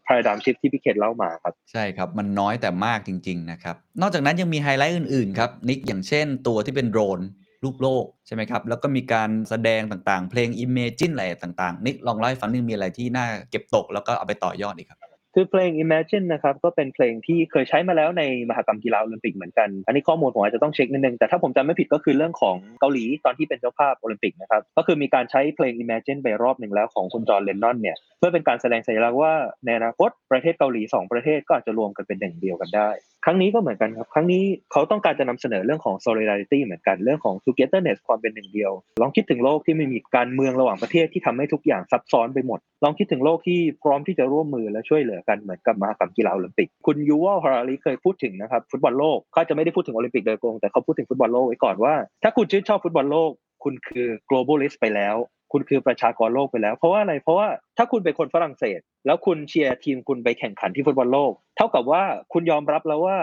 paradigm shift ที่พี่เคนเล่ามาครับ ใช่ครับ มันน้อยแต่มากจริง ๆ นะครับ นอกจากนั้นยังมีไฮไลท์อื่น ๆ ครับ นิกอย่างเช่นตัวที่เป็นโดรนรูปโลก ใช่ไหมครับ แล้วก็มีการแสดงต่างๆ เพลง Imagine อะไรต่างๆ นิกลองไล่ฟังนึงมีอะไรที่น่าเก็บตกแล้วก็เอาไปต่อยอดอีกครับ คือเพลง Imagine นะครับก็เป็นเพลงที่เคยใช้มาแล้วในมหกรรมกีฬาโอลิมปิกเหมือนกัน อันนี้ข้อมูลผมอาจจะต้องเช็คนิดนึง แต่ถ้าผมจำไม่ผิดก็คือเรื่องของเกาหลีตอนที่เป็นเจ้าภาพโอลิมปิกนะครับ ก็คือมีการใช้เพลง Imagine ไปรอบหนึ่งแล้วของคุณจอร์นเลนนอนเนี่ย เพื่อเป็นการแสดงสัญลักษณ์ว่าในอนาคตประเทศเกาหลี 2 ประเทศก็อาจจะรวมกันเป็นหนึ่งเดียวกันได้ ครั้งนี้ก็เหมือนกันครับ ครั้งนี้เขาต้องการจะนำเสนอเรื่องของ solidarity เหมือนกันเรื่องของ togetherness ความเป็นหนึ่งเดียว ลองคิดถึงโลกที่ไม่มีการเมืองระหว่างประเทศที่ทำให้ทุกอย่างซับซ้อนไปหมด ลองคิดถึงโลกที่พร้อมที่จะร่วมมือและช่วยเหลือกันเหมือนกับมหกรรมกีฬาโอลิมปิก คุณยูวัลฮารารีเคยพูดถึงนะครับฟุตบอลโลกเขาจะไม่ได้พูดถึงโอลิมปิกโดยตรงแต่เขาพูดถึงฟุตบอลโลกไว้ก่อนว่า ถ้าคุณชื่นชอบฟุตบอลโลกคุณคือ globalist ไปแล้ว คุณคือประชากรโลกไปแล้ว เพราะว่าอะไรเพราะว่าถ้าคุณเป็นคนฝรั่งเศส แล้วคุณเชียร์ทีมคุณไปแข่งขันที่ฟุตบอลโลก เท่ากับว่าคุณยอมรับแล้วว่า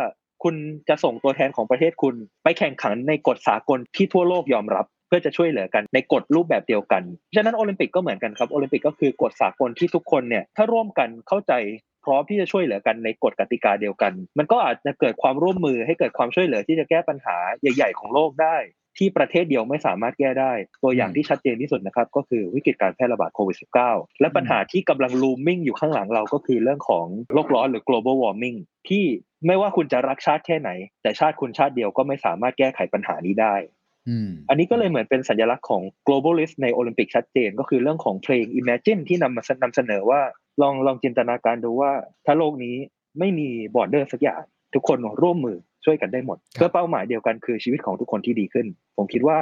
คุณจะส่งตัวแทนของประเทศคุณ ไปแข่งขันในกฎสากลที่ทั่วโลกยอมรับ เพื่อจะช่วยเหลือกันในกฎรูปแบบเดียวกัน ฉะนั้นโอลิมปิกก็เหมือนกันครับโอลิมปิกก็คือกฎสากลที่ทุกคนเนี่ยถ้าร่วมกันเข้าใจพร้อมที่จะช่วยเหลือกันในกฎกติกาเดียวกัน มันก็อาจจะเกิดความร่วมมือให้เกิดความช่วยเหลือที่จะแก้ปัญหาใหญ่ ๆ ของโลกได้ ที่ประเทศเดียวไม่สามารถแก้ได้ ตัวอย่างที่ชัดเจนที่สุดนะครับก็คือวิกฤตการแพร่ระบาดโควิด -19 และปัญหาที่กำลัง looming อยู่ข้างหลังเราก็คือเรื่องของโลกร้อนหรือ global warming ที่ไม่ว่าคุณจะรักชาติแค่ไหน แต่ชาติคุณชาติเดียวก็ไม่สามารถแก้ไขปัญหานี้ได้อืมอันนี้ก็เลยเหมือนเป็นสัญลักษณ์ของ globalist ในโอลิมปิกชัดเจน ก็คือเรื่องของเพลง Imagine ที่นำมานำเสนอว่าลองลองจินตนาการดูว่า ถ้าโลกนี้ไม่มี border สักอย่างทุกคนร่วมมือ ช่วยกันได้หมดครับเพื่อเป้าหมายเดียวกันคือชีวิตของทุกคนที่ดีขึ้น ผมคิดว่า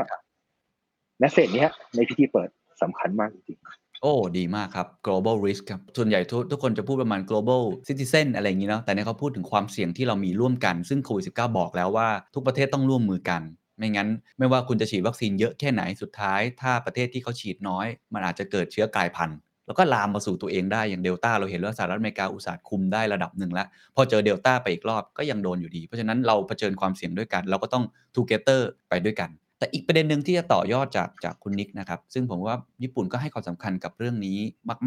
แมสเซจนี้ยในพิธีเปิดสำคัญมากจริงโอ้ ดีมากครับ global risk ครับ ส่วนใหญ่ทุกทุกคนจะพูดประมาณ global citizen อะไรอย่างนี้เนาะ แต่เนี่ยเขาพูดถึงความเสี่ยงที่เรามีร่วมกัน ซึ่งโควิด -19 บอกแล้วว่าทุกประเทศต้องร่วมมือกัน ไม่งั้น ไม่ว่าคุณจะฉีดวัคซีนเยอะแค่ไหน สุดท้าย ถ้าประเทศที่เขาฉีดน้อย มันอาจจะเกิดเชื้อกลายพันธุ์ แล้วก็ลามมาสู่ตัวเองได้อย่างเดลต้าเราเห็นว่าสหรัฐอเมริกาอุตสาห์คุมได้ระดับหนึ่งแล้ว พอเจอเดลต้าไปอีกรอบก็ยังโดนอยู่ดี เพราะฉะนั้นเราเผชิญความเสี่ยงด้วยกัน เราก็ต้อง together ไปด้วยกัน แต่อีกประเด็นหนึ่งที่จะต่อยอดจากจากคุณนิกนะครับซึ่งผมว่าญี่ปุ่นก็ให้ความสำคัญกับเรื่องนี้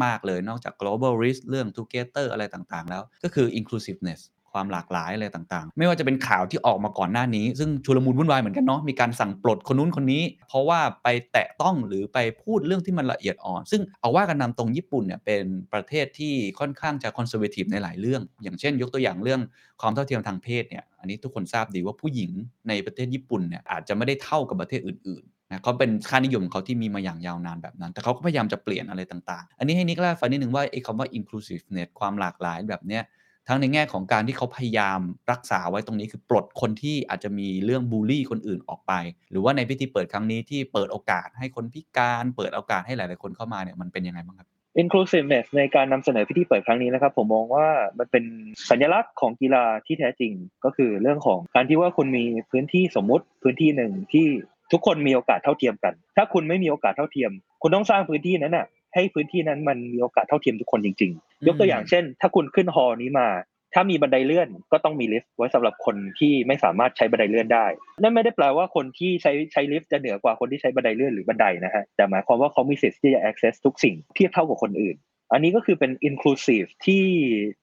มาก ๆ เลยนอกจาก global risk เรื่อง together อะไรต่างๆ แล้วก็คือ inclusiveness ความหลากหลายอะไรต่างๆ ไม่ว่าจะเป็นข่าวที่ออกมาก่อนหน้านี้ ซึ่งชุลมุนวุ่นวายเหมือนกันเนาะมีการสั่งปลดคนนู้นคนนี้ เพราะว่าไปแตะต้องหรือไปพูดเรื่องที่มันละเอียดอ่อน ซึ่งเอาว่ากันตามตรงญี่ปุ่นเนี่ยเป็นประเทศที่ค่อนข้างจะ conservative ในหลายเรื่อง อย่างเช่น ยกตัวอย่างเรื่องความเท่าเทียมทางเพศเนี่ยอันนี้ทุกคนทราบดีว่าผู้หญิงในประเทศญี่ปุ่นเนี่ยอาจจะไม่ได้เท่ากับประเทศอื่นๆนะเขาเป็นค่านิยมของเขาที่มีมาอย่างยาวนานแบบนั้น แต่เขาก็พยายามจะเปลี่ยนอะไรต่างๆ อันนี้ให้นิกล่าฟังนิดนึงว่าไอ้คำว่า inclusiveness ความหลากหลายแบบเนี้ย ทั้งในแง่ของการที่เขาพยายามรักษาไว้ตรงนี้คือปลดคนที่อาจจะมีเรื่องบูลลี่คนอื่นออกไป หรือว่าในพิธีเปิดครั้งนี้ที่เปิดโอกาสให้คนพิการ เปิดโอกาสให้หลาย ๆ คนเข้ามาเนี่ยมันเป็นยังไงบ้างครับ inclusiveness ในการนำเสนอพิธีเปิดครั้งนี้นะครับ ผมมองว่ามันเป็นสัญลักษณ์ของกีฬาที่แท้จริง ก็คือเรื่องของการที่ว่าคุณมีพื้นที่สมมุติพื้นที่หนึ่งที่ทุกคนมีโอกาสเท่าเทียมกัน ถ้าคุณไม่มีโอกาสเท่าเทียม คุณต้องสร้างพื้นที่นั้นน่ะ ให้พื้นที่นั้นมันมีโอกาสเท่าเทียมทุกคนจริง ๆ ยกตัวอย่างเช่น ถ้าคุณขึ้นฮอนี้มา ถ้ามีบันไดเลื่อนก็ต้องมีลิฟต์ไว้สำหรับคนที่ไม่สามารถใช้บันไดเลื่อนได้ นั่นไม่ได้แปลว่าคนที่ใช้ใช้ลิฟต์จะเหนือกว่าคนที่ใช้บันไดเลื่อนหรือบันไดนะฮะแต่หมายความว่าเขามีสิทธิ์ที่จะ access ทุกสิ่งเทียบเท่ากับคนอื่นอันนี้ก็คือเป็น inclusive ที่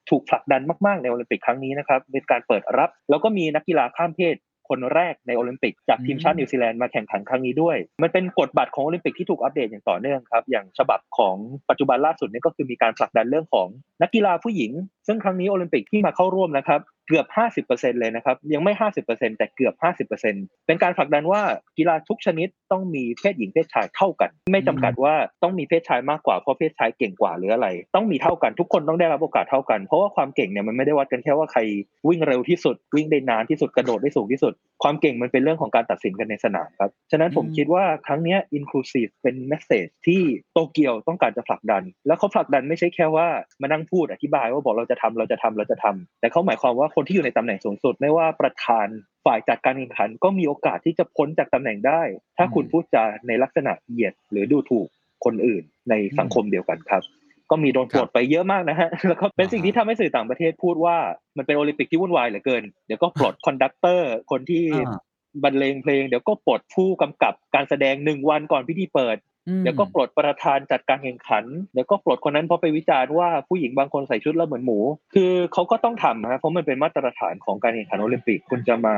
ถูกผลักดันมาก ๆ ในโอลิมปิกครั้งนี้นะครับ เป็นการเปิดรับ แล้วก็มีนักกีฬาข้ามเพศ คนแรกในโอลิมปิกจากทีมชาตินิวซีแลนด์มาแข่งขันครั้งนี้ด้วย มันเป็นกฎบัตรของโอลิมปิกที่ถูกอัปเดตอย่างต่อเนื่องครับอย่างฉบับของปัจจุบันล่าสุดนี่ก็คือมีการผลักดันเรื่องของนักกีฬาผู้หญิง ซึ่งครั้งนี้โอลิมปิกที่มาเข้าร่วมนะครับเกือบ 50%เลยนะครับ ยังไม่ 50%แต่เกือบ 50%เป็นการผลักดันว่ากีฬาทุกชนิดต้องมีเพศหญิงเพศชายเท่ากัน ไม่จำกัดว่าต้องมีเพศชายมากกว่าเพราะเพศชายเก่งกว่าหรืออะไร ต้องมีเท่ากันทุกคนต้องได้รับโอกาสเท่ากัน เพราะว่าความเก่งเนี่ยมันไม่ได้วัดกันแค่ว่าใครวิ่งเร็วที่สุด วิ่งได้นานที่สุดกระโดดได้สูงที่สุด ความเก่งมันเป็นเรื่องของการตัดสินกันในสนามครับฉะนั้นผมอืมคิดว่าครั้งเนี้ย inclusive เป็น message ที่โตเกียวต้องการจะผลักดัน แล้วเขาผลักดันไม่ใช่แค่ว่ามานั่งพูดอธิบายว่าบอกเราจะทำเราจะทำเราจะทำแต่เขาหมายความว่าคนที่อยู่ในตำแหน่งสูงสุด ไม่ว่าประธานฝ่ายจัดการแข่งขัน ก็มีโอกาสที่จะพ้นจากตำแหน่งได้ ถ้าคุณพูดจาในลักษณะเหยียดหรือดูถูกคนอื่นในสังคมเดียวกันครับ ก็มีโดนครัปลดไปเยอะมากนะฮะแล้วก็เป็นสิ่งที่ทำให้สื่อต่างประเทศพูดว่ามันเป็นโอลิมปิกที่วุ่นวายเหลือเกินเดี๋ยวก็ปลด conductor คนที่อ่าบรรเลงเพลงเดี๋ยวก็ปลดผู้กำกับการแสดงหนึ่งวันก่อนพิธีเปิดอืม เดี๋ยวก็ปลดประธานจัดการแข่งขันเดี๋ยวก็ปลดคนนั้นเพราะไปวิจารณ์ว่าผู้หญิงบางคนใส่ชุดแล้วเหมือนหมู คือเขาก็ต้องทำนะเพราะมันเป็นมาตรฐานของการแข่งขันโอลิมปิกคุณจะมา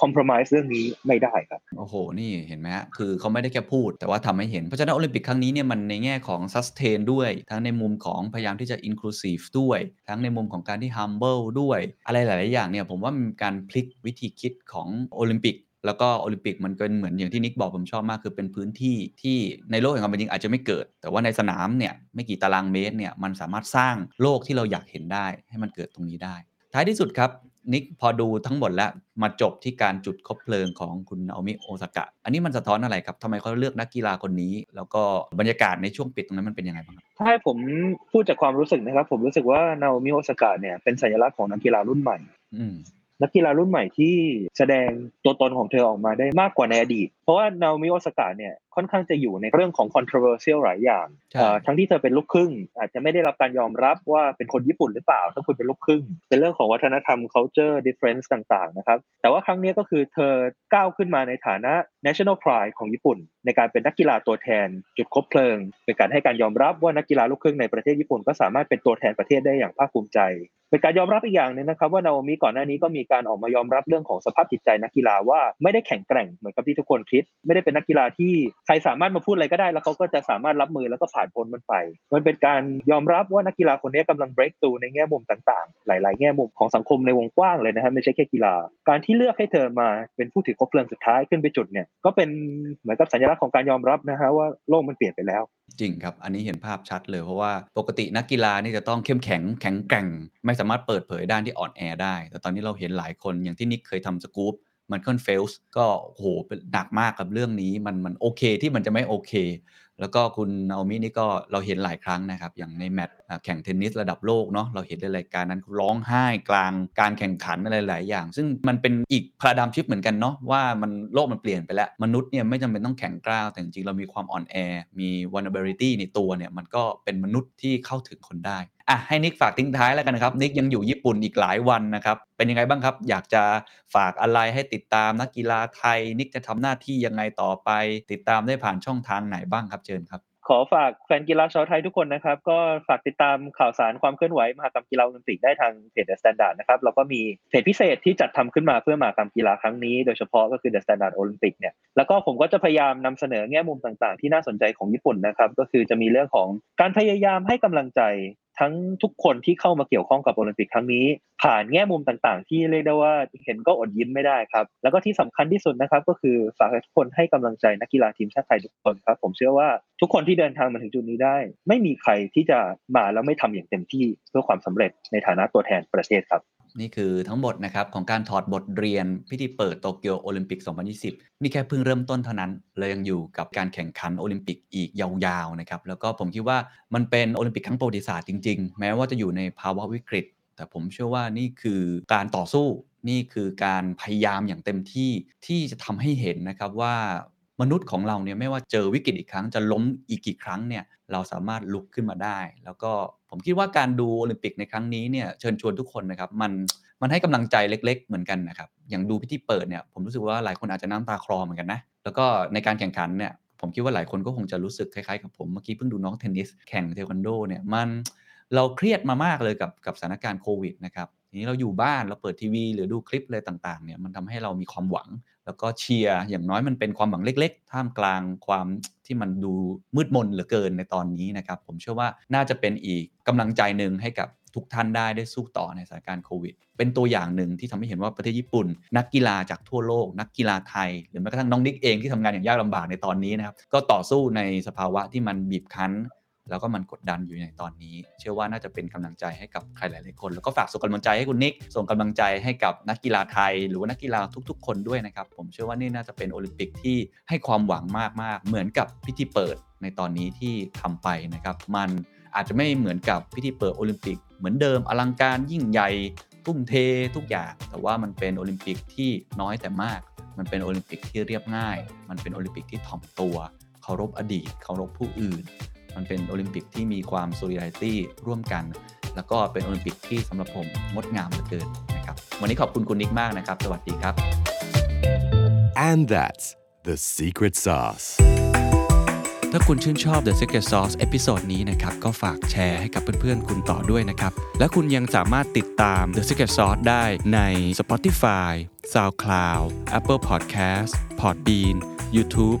คอม p r o m i s e เรื่องนี้ไม่ได้ครับโอ้โหนี่เห็นไหมฮะคือเขาไม่ได้แค่พูด แต่ว่าทำให้เห็นเพราะฉะนั้นโอลิมปิกครั้งนี้เนี่ยมันในแง่ของ sustain ด้วย ทั้งในมุมของพยายามที่จะ inclusive ด้วย ทั้งในมุมของการที่ humble ด้วย อะไรหลาย ๆ อย่างเนี่ยผมว่ามันการพลิกวิธีคิดของโอลิมปิก แล้วก็โอลิมปิกมันเป็นเหมือนอย่างที่นิกบอกผมชอบมากคือเป็นพื้นที่ที่ในโลกแห่งความเป็นจริงอาจจะไม่เกิด แต่ว่าในสนามเนี่ยไม่กี่ตารางเมตรเนี่ยมันสามารถสร้างโลกที่เราอยากเห็นได้ให้มันเกิดตรงนี้ได้ ท้ายที่สุดครับนิกพอดูทั้งหมดแล้วมาจบที่การจุดคบเพลิงของคุณนาโอมิโอซากะ อันนี้มันสะท้อนอะไรครับทำไมเขาเลือกนักกีฬาคนนี้ แล้วก็บรรยากาศในช่วงปิดตรงนั้นมันเป็นยังไงบ้างครับถ้าให้ผมพูดจากความรู้สึกนะครับ ผมรู้สึกว่านาโอมิโอซากะเนี่ยเป็นสัญลักษณ์ของนักกีฬารุ่นใหม่อืม นักกีฬารุ่นใหม่ที่แสดงตัวตนของเธอออกมาได้มากกว่าในอดีต เพราะว่านาโอมิโอซากะเนี่ยค่อนข้างจะอยู่ในเรื่องของ controversial หลายอย่างใช่เอ่อทั้งที่เธอเป็นลูกครึ่ง อาจจะไม่ได้รับการยอมรับว่าเป็นคนญี่ปุ่นหรือเปล่า ถ้าคุณเป็นลูกครึ่ง เป็นเรื่องของวัฒนธรรม culture difference ต่างๆนะครับ แต่ว่าครั้งนี้ก็คือเธอก้าวขึ้นมาในฐานะ national pride ของญี่ปุ่น ในการเป็นนักกีฬาตัวแทน จุดคบเพลิง เป็นการให้การยอมรับว่านักกีฬาลูกครึ่งในประเทศญี่ปุ่นก็สามารถเป็นตัวแทนประเทศได้อย่างภาคภูมิใจ เป็นการยอมรับอีกอย่างหนึงนะครับว่านาโอมิก่อนหน้านี้ก็มีการออกมายอมรับเรื่องของสภาพจิตใจนักกีฬาว่าไม่ได้แข็งแกร่งเหมือนกับที่ทุกคนคิด ไม่ได้เป็นนักกีฬาที่ใครสามารถมาพูดอะไรก็ได้ แล้วเขาก็จะสามารถรับมือแล้วก็ผ่านพ้นมันไป มันเป็นการยอมรับว่านักกีฬาคนนี้กำลัง break through ในแง่มุมต่างๆ หลาย ๆ แง่มุมของสังคมในวงกว้างเลยนะครับไม่ใช่แค่กีฬา การที่เลือกให้เธอมาเป็นผู้ถือคบเพลิงสุดท้ายขึ้นไปจุดเนี่ยก็เป็นเหมือนกับสัญลักษณ์ของการยอมรับนะฮะว่าโลกมันเปลี่ยนไปแล้ว จริงครับ อันนี้เห็นภาพชัดเลยเพราะว่าปกตินักกีฬานี่จะต้องเข้มแข็งแข็งแกร่ง ไม่สามารถเปิดเผยด้านที่อ่อนแอได้ แต่ตอนนี้เราเห็นหลายคนอย่างที่นิกเคยทำสกู๊ปมัน confess ก็โหหนักมากกับเรื่องนี้มันมันโอเคที่มันจะไม่โอเค แล้วก็คุณนาโอมินี่ก็เราเห็นหลายครั้งนะครับ อย่างในแมตช์ แข่งเทนนิสระดับโลกเนาะเราเห็นในรายการนั้นร้องไห้กลางการแข่งขันอะไรหลายอย่าง ซึ่งมันเป็นอีก paradigm shift เหมือนกันเนาะว่ามันโลกมันเปลี่ยนไปแล้ว มนุษย์เนี่ยไม่จำเป็นต้องแข็งกร้าวแต่จริงๆเรามีความอ่อนแอมี vulnerability ในตัวเนี่ยมันก็เป็นมนุษย์ที่เข้าถึงคนได้อะให้นิกฝากทิ้งท้ายแล้วกันนะครับ นิกยังอยู่ญี่ปุ่นอีกหลายวันนะครับ เป็นยังไงบ้างครับ อยากจะฝากอะไรให้ติดตามนักกีฬาไทย นิกจะทำหน้าที่ยังไงต่อไป ติดตามได้ผ่านช่องทางไหนบ้างครับเชิญครับ ขอฝากแฟนกีฬาชาวไทยทุกคนนะครับ ก็ฝากติดตามข่าวสารความเคลื่อนไหวมหากรรมกีฬาโอลิมปิกได้ทางเพจ The Standard นะครับแล้วก็มีเพจพิเศษที่จัดทำขึ้นมาเพื่อมหากรรมกีฬาครั้งนี้โดยเฉพาะก็คือ The Standard Olympic เนี่ยแล้วก็ผมก็จะพยายามนำเสนอแง่มุมต่างๆ ที่น่าสนใจของญี่ปุ่นนะครับก็คือจะมีเรื่องของการพยายามให้กำลังใจ ทั้งทุกคนที่เข้ามาเกี่ยวข้องกับโอลิมปิกครั้งนี้ ผ่านแง่มุมต่างๆ ที่เรียกได้ว่าเห็นก็อดยิ้มไม่ได้ครับ แล้วก็ที่สำคัญที่สุดนะครับ ก็คือฝากทุกคนให้กำลังใจนักกีฬาทีมชาติไทยทุกคนครับ ผมเชื่อว่าทุกคนที่เดินทางมาถึงจุดนี้ได้ ไม่มีใครที่จะมาแล้วไม่ทำอย่างเต็มที่เพื่อความสำเร็จในฐานะตัวแทนประเทศครับ นี่คือทั้งหมดนะครับของการถอดบทเรียนพิธีเปิดโตเกียวโอลิมปิก 2020 นี่แค่เพิ่งเริ่มต้นเท่านั้นเรายังอยู่กับการแข่งขันโอลิมปิกอีกยาวๆนะครับแล้วก็ผมคิดว่ามันเป็นโอลิมปิกครั้งประวัติศาสตร์จริงๆ แม้ว่าจะอยู่ในภาวะวิกฤต แต่ผมเชื่อว่านี่คือการต่อสู้นี่คือการพยายามอย่างเต็มที่ที่จะทำให้เห็นนะครับว่ามนุษย์ของเราเนี่ยไม่ว่าเจอวิกฤตอีกครั้งจะล้มอีกกี่ครั้งเนี่ยเราสามารถลุกขึ้นมาได้ แล้วก็ ผมคิดว่าการดูโอลิมปิกในครั้งนี้เนี่ยเชิญชวนทุกคนนะครับมันมันให้กำลังใจเล็ก ๆ เหมือนกันนะครับอย่างดูพิธีเปิดเนี่ยผมรู้สึกว่าหลายคนอาจจะน้ำตาคลอเหมือนกันนะแล้วก็ในการแข่งขันเนี่ยผมคิดว่าหลายคนก็คงจะรู้สึกคล้ายๆกับผมเมื่อกี้เพิ่งดูน้องเทนนิสแข่งเทควันโดเนี่ยมันเราเครียดมามากเลยกับกับสถานการณ์โควิดนะครับทีนี้เราอยู่บ้านเราเปิดทีวี หรือดูคลิปอะไรต่างๆเนี่ยมันทำให้เรามีความหวัง แล้วก็เชียร์อย่างน้อยมันเป็นความหวังเล็ก ๆ ท่ามกลางความที่มันดูมืดมนเหลือเกินในตอนนี้นะครับ ผมเชื่อว่าน่าจะเป็นอีกกำลังใจหนึ่งให้กับทุกท่านได้ได้สู้ต่อในสถานการณ์โควิด เป็นตัวอย่างหนึ่งที่ทำให้เห็นว่าประเทศญี่ปุ่น นักกีฬาจากทั่วโลก นักกีฬาไทย หรือแม้กระทั่งน้องนิกเองที่ทำงานอย่างยากลำบากในตอนนี้นะครับ ก็ต่อสู้ในสภาวะที่มันบีบคั้น แล้วก็มันกดดันอยู่ในตอนนี้ เชื่อว่าน่าจะเป็นกำลังใจให้กับใครหลายๆคน แล้วก็ฝากส่งกำลังใจให้คุณนิก ส่งกำลังใจให้กับนักกีฬาไทย หรือว่านักกีฬาทุก ๆ คนด้วยนะครับ ผมเชื่อว่านี่น่าจะเป็นโอลิมปิกที่ให้ความหวังมากๆ เหมือนกับพิธีเปิดในตอนนี้ที่ทำไปนะครับ มันอาจจะไม่เหมือนกับพิธีเปิดโอลิมปิก เหมือนเดิมอลังการยิ่งใหญ่ทุ่มเททุกอย่าง แต่ว่ามันเป็นโอลิมปิกที่น้อยแต่มาก มันเป็นโอลิมปิกที่เรียบง่าย มันเป็นโอลิมปิกที่ถ่อมตัว เคารพอดีต เคารพผู้อื่น มันเป็นโอลิมปิกที่มีความ solidarity ร่วมกัน แล้วก็เป็นโอลิมปิกที่สำหรับผมงดงามเหลือเกินนะครับวันนี้ขอบคุณคุณนิกมากนะครับ สวัสดีครับ And that's the secret sauce. ถ้าคุณชื่นชอบ The Secret Sauce episode นี้นะครับ ก็ฝากแชร์ให้กับเพื่อนๆ คุณต่อด้วยนะครับ และคุณยังสามารถติดตาม The Secret Sauce ได้ใน Spotify, SoundCloud, Apple Podcast, Podbean, YouTube